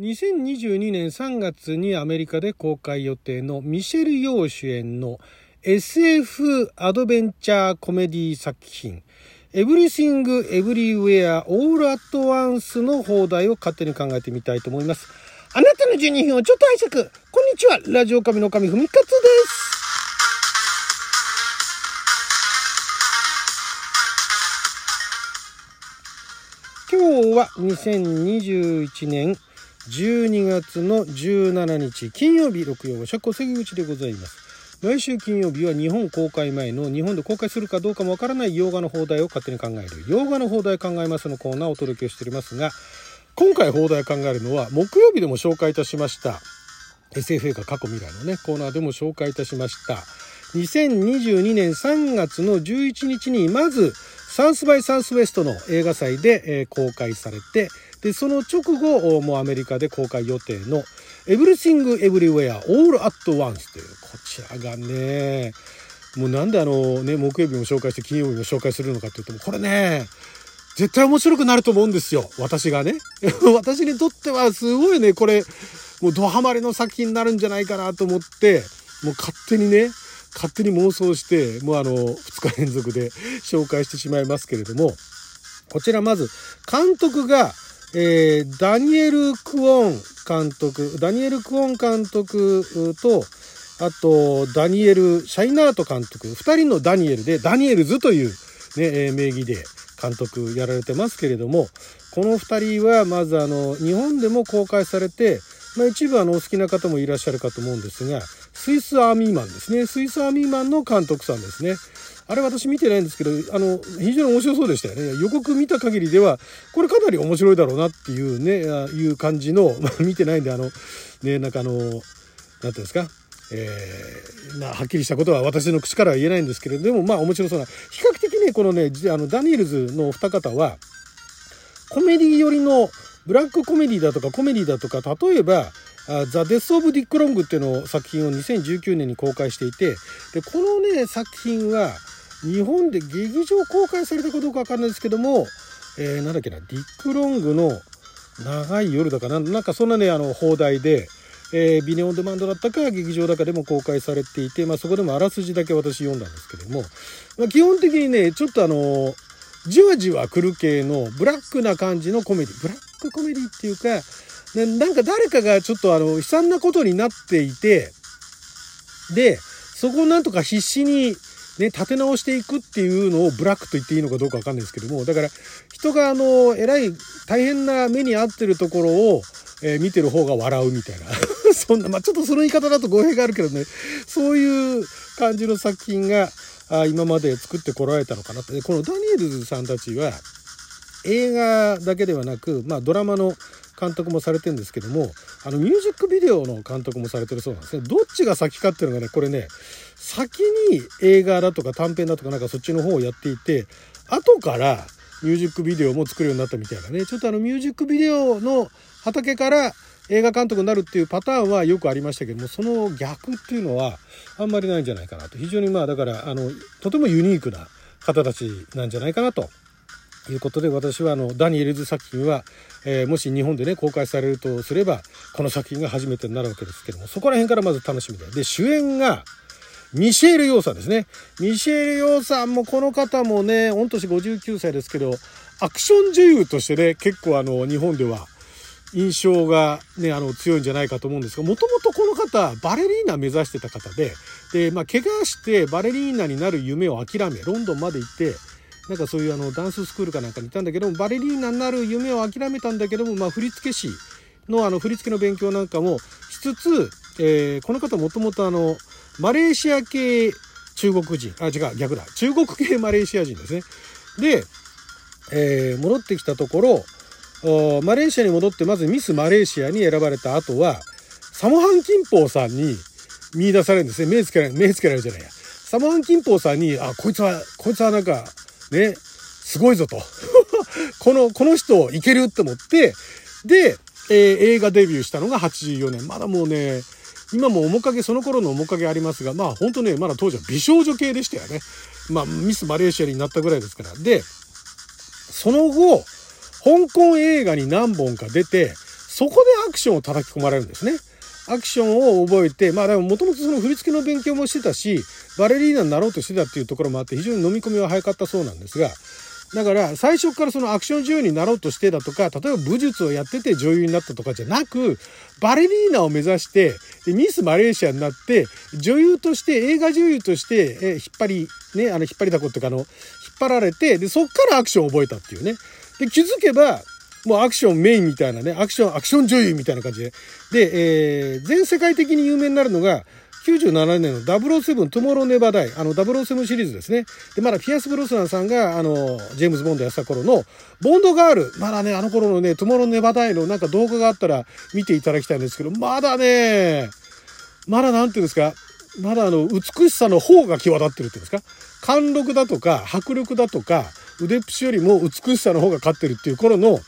2022年3月にアメリカで公開予定のミシェル・ヨー主演の SF アドベンチャーコメディ作品 Everything Everywhere All at Once の放題を勝手に考えてみたいと思います。あなたの12分をちょっと拝借。こんにちは。ラジオ神の神ふみかつです。今日は2021年12月の17日金曜日6曜社交関口でございます。毎週金曜日は日本公開前の日本で公開するかどうかもわからない洋画の放題を勝手に考える。洋画の放題考えますのコーナーをお届けしておりますが今回放題考えるのは木曜日でも紹介いたしました。SF 映画過去未来のねコーナーでも紹介いたしました。2022年3月の11日にまずサウスバイサウスウェストの映画祭で、えー、公開されてで、その直後、もうアメリカで公開予定の Everything Everywhere All at Once という、こちらがね、もうなんであのね、木曜日も紹介して金曜日も紹介するのかって言っても、これね、絶対面白くなると思うんですよ。私がね。私にとってはすごいね、これ、もうドハマりの作品になるんじゃないかなと思って、もう勝手にね、勝手に妄想して、もうあの、2日連続で紹介してしまいますけれども、こちらまず、監督が、えー、ダニエル・クオン監督、ダニエル・クオン監督と、あと、ダニエル・シャイナート監督、二人のダニエルで、ダニエルズという、ね、名義で監督やられてますけれども、この二人は、まずあの、日本でも公開されて、まあ、一部あの、お好きな方もいらっしゃるかと思うんですが、スイスアーミーマンですね。スイスアーミーマンの監督さんですね。あれ私見てないんですけど、あの、非常に面白そうでしたよね。予告見た限りでは、これかなり面白いだろうなっていうね、いう感じの、まあ見てないんで、あの、ね、なんかあの、なんていうんですか、えー、なはっきりしたことは私の口からは言えないんですけれどでもまあ面白そうな比較的ねこのねあのダニエルズのお二方はコメディ寄りのブラックコメディだとかコメディだとか例えば「ザ・デス・オブ・ディック・ロング」っていうのを作品を2019年に公開していてでこのね作品は日本で劇場公開されたかどうかわかんないですけども、えー、なんだっけな、ディック・ロングの長い夜だかな、なんかそんなね、あの、放題で、えー、ビデオオンデマンドだったか劇場だかでも公開されていて、まあそこでもあらすじだけ私読んだんですけども、まあ、基本的にね、ちょっとあの、じわじわ来る系のブラックな感じのコメディ、ブラックコメディっていうか、なんか誰かがちょっとあの、悲惨なことになっていて、で、そこをなんとか必死にね、立て直していくっていうのをブラックと言っていいのかどうかわかんないですけども、だから人があの、えらい大変な目に遭ってるところを、えー、見てる方が笑うみたいな。そんな、まあ、ちょっとその言い方だと語弊があるけどね、そういう感じの作品が、あ今まで作ってこられたのかなって。このダニエルズさんたちは、映画だけではなく、まあ、ドラマの監督もされてるんですけども、あの、ミュージックビデオの監督もされてるそうなんですね。どっちが先かっていうのがね、これね、先に映画だとか短編だとかなんかそっちの方をやっていて、後からミュージックビデオも作るようになったみたいなね。ちょっとあのミュージックビデオの畑から映画監督になるっていうパターンはよくありましたけども、その逆っていうのはあんまりないんじゃないかなと。非常にまあだから、あの、とてもユニークな方たちなんじゃないかなということで私はあのダニエルズ作品は、えー、もし日本でね公開されるとすればこの作品が初めてになるわけですけどもそこら辺からまず楽しみでで主演がミシェール・ヨーさんですね。ミシェール・ヨーさんもこの方もね御年59歳ですけどアクション女優としてね結構あの日本では印象がね、あの、強いんじゃないかと思うんですが、もともとこの方、バレリーナ目指してた方で、で、まあ、怪我してバレリーナになる夢を諦め、ロンドンまで行って、なんかそういうあのダンススクールかなんかにいたんだけどバレリーナになる夢を諦めたんだけども、まあ、振付師のあの振付の勉強なんかもしつつ、えー、この方もともとあのマレーシア系中国人あ違う逆だ。中国系マレーシア人ですね。で、えー、戻ってきたところマレーシアに戻ってまずミスマレーシアに選ばれた後はサモハン・キンポーさんに見出されるんですね。目つけられ目つけられるじゃないや。サモハン・キンポーさんにあこいつはこいつはなんかね、すごいぞと。この、この人いけるって思って、で、えー、映画デビューしたのが84年。まだもうね、今も面影、その頃の面影ありますが、まあ本当ね、まだ当時は美少女系でしたよね。まあミスマレーシアになったぐらいですから。で、その後、香港映画に何本か出て、そこでアクションを叩き込まれるんですね。アクションを覚えて、まあでももともとその振り付けの勉強もしてたし、バレリーナになろうとしてたっていうところもあって非常に飲み込みは早かったそうなんですが、だから最初からそのアクション女優になろうとしてだとか、例えば武術をやってて女優になったとかじゃなく、バレリーナを目指して、ミスマレーシアになって、女優として、映画女優として、え引っ張り、ね、あの、引っ張りだこっていうか、の、引っ張られて、で、そっからアクションを覚えたっていうね。で、気づけば、もうアクションメインみたいなね、アクション、アクション女優みたいな感じで。で、えー、全世界的に有名になるのが、97年の007トモロネバダイ、あの007シリーズですね。で、まだピアス・ブロスナンさんが、あの、ジェームズ・ボンドやった頃の、ボンドガール、まだね、あの頃のね、トモロネバダイのなんか動画があったら見ていただきたいんですけど、まだね、まだなんていうんですか、まだあの、美しさの方が際立ってるっていうんですか、貫禄だとか、迫力だとか、腕っぷしよりも美しさの方が勝ってるっていう頃の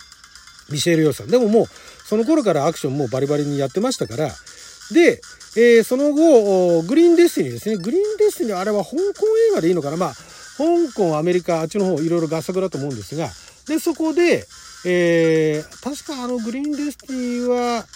ミシェル・ヨーさん。でももう、その頃からアクションもバリバリにやってましたから、で、えー、その後、グリーンデスティニーですね。グリーンデスティニー、あれは香港映画でいいのかなまあ、香港、アメリカ、あっちの方、いろいろ合作だと思うんですが、で、そこで、えー、確かあの、グリーンデスティニーは、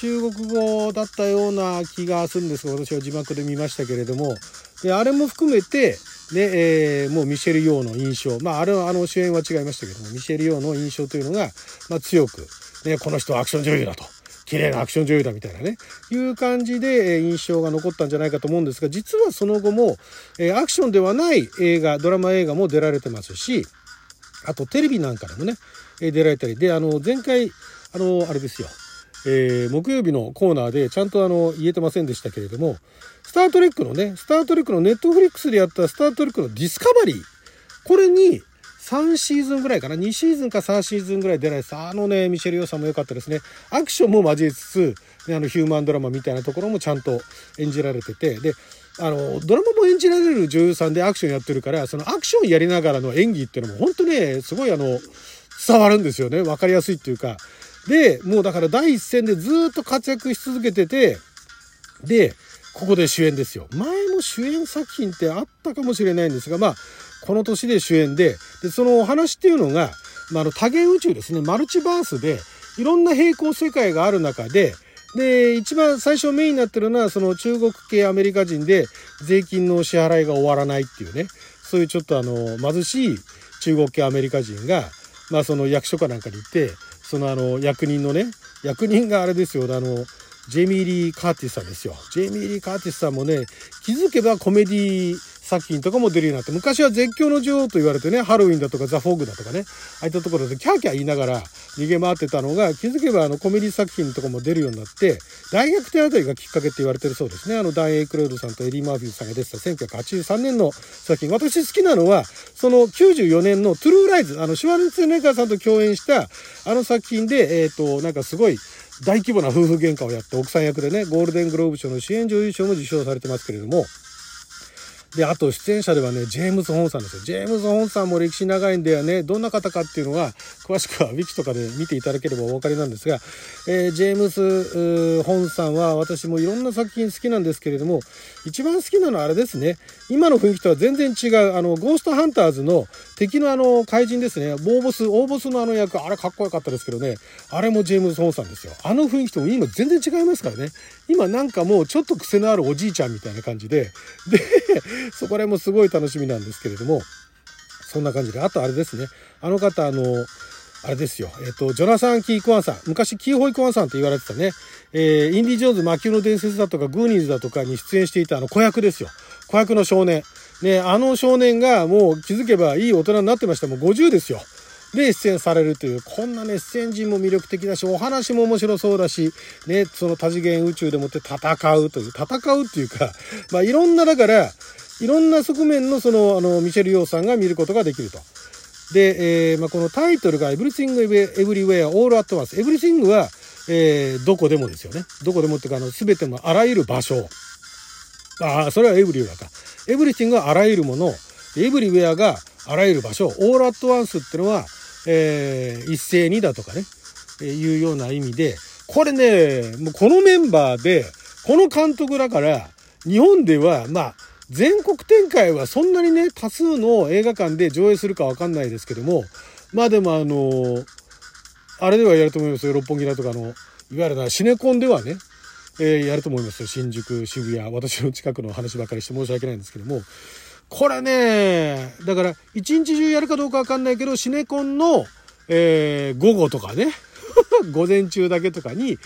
中国語だったような気がするんですが、私は字幕で見ましたけれども、であれも含めて、で、えー、もうミシェル・ヨーの印象、まあ、あれはあの主演は違いましたけども、ミシェル・ヨーの印象というのが、まあ、強く、ね、この人はアクション女優だと。綺麗なアクション女優だみたいなね、いう感じで印象が残ったんじゃないかと思うんですが、実はその後も、えアクションではない映画、ドラマ映画も出られてますし、あとテレビなんかでもね、出られたり、で、あの、前回、あの、あれですよ、えー、木曜日のコーナーでちゃんとあの、言えてませんでしたけれども、スタートレックのね、スタートレックのネットフリックスでやったスタートレックのディスカバリー、これに3シーズンぐらいかな、2シーズンか3シーズンぐらい出られてた、あのね、ミシェル・ヨーさんも良かったですね。アクションも交えつつ、ね、あの、ヒューマンドラマみたいなところもちゃんと演じられてて、で、あの、ドラマも演じられる女優さんでアクションやってるから、そのアクションやりながらの演技っていうのも本当ね、すごいあの、伝わるんですよね。わかりやすいっていうか。で、もうだから第一線でずっと活躍し続けてて、で、ここで主演ですよ。前も主演作品ってあったかもしれないんですが、まあ、この年で主演で、で、そのお話っていうのが、まあ、あの多元宇宙ですね、マルチバースで、いろんな平行世界がある中で、で、一番最初メインになってるのは、その中国系アメリカ人で税金の支払いが終わらないっていうね、そういうちょっとあの、貧しい中国系アメリカ人が、まあその役所かなんかに行って、そのあの、役人のね、役人があれですよ、あの、ジェイミー・リー・カーティスさんですよ。ジェイミー・リー・カーティスさんもね、気づけばコメディ作品とかも出るようになって、昔は絶叫の女王と言われてね、ハロウィンだとかザ・フォーグだとかね、ああいったところでキャーキャー言いながら逃げ回ってたのが、気づけばあのコメディ作品とかも出るようになって、大学手当たりがきっかけって言われてるそうですね。あの、ダン・エイクロードさんとエディ・マーフィーさんが出てた1983年の作品。私好きなのは、その94年のトゥルーライズ、あの、シュワルツェネッガーさんと共演したあの作品で、えっ、ー、と、なんかすごい、大規模な夫婦喧嘩をやって奥さん役でね、ゴールデングローブ賞の主演女優賞も受賞されてますけれども、で、あと出演者ではね、ジェームズ・ホンさんですよ。ジェームズ・ホンさんも歴史長いんだよね。どんな方かっていうのは、詳しくはウィキとかで見ていただければお分かりなんですが、えー、ジェームズ・ホンさんは私もいろんな作品好きなんですけれども、一番好きなのはあれですね。今の雰囲気とは全然違う、あの、ゴーストハンターズの敵のあの、怪人ですね。ボーボス、大ボスのあの役、あれかっこよかったですけどね。あれもジェームズ・ホンさんですよ。あの雰囲気とも今全然違いますからね。今なんかもうちょっと癖のあるおじいちゃんみたいな感じで、で、そこら辺もすごい楽しみなんですけれども、そんな感じで。あとあれですね。あの方、あの、あれですよ。えっ、と、ジョナサン・キー・コアンさん。昔、キーホイ・コアンさんって言われてたね。えー、インディ・ジョーンズ、魔球の伝説だとか、グーニーズだとかに出演していたあの子役ですよ。子役の少年。ね、あの少年がもう気づけばいい大人になってました。もう50ですよ。で、出演されるという、こんなね、出演陣も魅力的だし、お話も面白そうだし、ね、その多次元宇宙でもって戦うという、戦うっていうか、まあ、いろんな、だから、いろんな側面のその、あの、ミシェル・ヨーさんが見ることができると。で、えー、まあ、このタイトルが Everything Everywhere All at Once。Everything は、えー、どこでもですよね。どこでもっていうか、あの、すべてのあらゆる場所。ああ、それはエブリウェアか。エブリティングはあらゆるもの。エブリウェアがあらゆる場所。オールアットワンスっていうのは、えー、一斉にだとかね、えー、いうような意味で、これね、もうこのメンバーで、この監督だから、日本では、まあ、全国展開はそんなにね、多数の映画館で上映するかわかんないですけども、まあでもあの、あれではやると思いますよ。六本木だとかの、いわゆるな、シネコンではね、えー、やると思いますよ。新宿、渋谷、私の近くの話ばかりして申し訳ないんですけども、これね、だから、一日中やるかどうかわかんないけど、シネコンの、えー、午後とかね、午前中だけとかに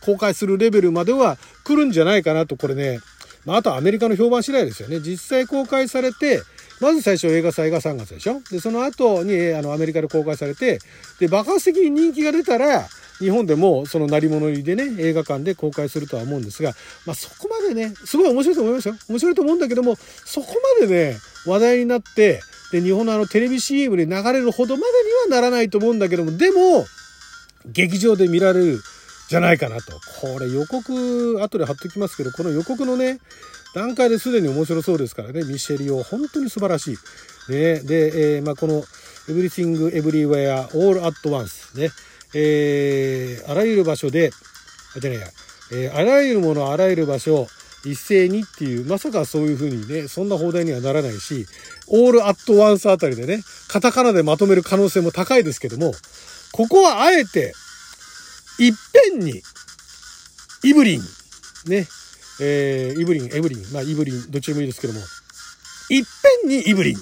公開するレベルまでは来るんじゃないかなと、これね、まあ、あとアメリカの評判次第ですよね。実際公開されて、まず最初映画祭が3月でしょで、その後にあのアメリカで公開されて、で、爆発的に人気が出たら、日本でもその鳴り物入りでね、映画館で公開するとは思うんですが、まあそこまでね、すごい面白いと思いますよ。面白いと思うんだけども、そこまでね、話題になって、で、日本のあのテレビ CM で流れるほどまでにはならないと思うんだけども、でも、劇場で見られるじゃないかなと。これ予告、後で貼っときますけど、この予告のね、段階ですでに面白そうですからね、ミシェリオ、本当に素晴らしい。ね、で、えー、まあ、この、Everything Everywhere All at Once ね、えー、あらゆる場所で、あ、じゃないや、えー、あらゆるもの、あらゆる場所、一斉にっていう、まさかそういうふうにね、そんな放題にはならないし、オールアットワンスあたりでね、カタカナでまとめる可能性も高いですけども、ここはあえて、いっぺんに、イブリン、ね、えー、イブリン、エブリン、まあ、イブリン、どっちでもいいですけども、いっぺんにイブリン、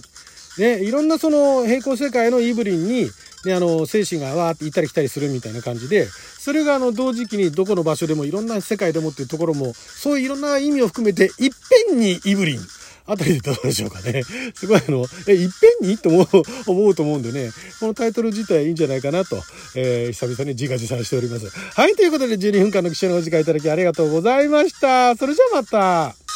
ね、いろんなその平行世界のイブリンに、ね、あの、精神がわーって行ったり来たりするみたいな感じで、それがあの、同時期にどこの場所でもいろんな世界でもっていうところも、そういういろんな意味を含めて、いっぺんにイブリン、あたりでどうでしょうかね。すごいあの、え、いっぺんにと思う、思うと思うんでね、このタイトル自体いいんじゃないかなと、えー、久々に自画自賛しております。はい、ということで12分間の記者のお時間いただきありがとうございました。それじゃあまた。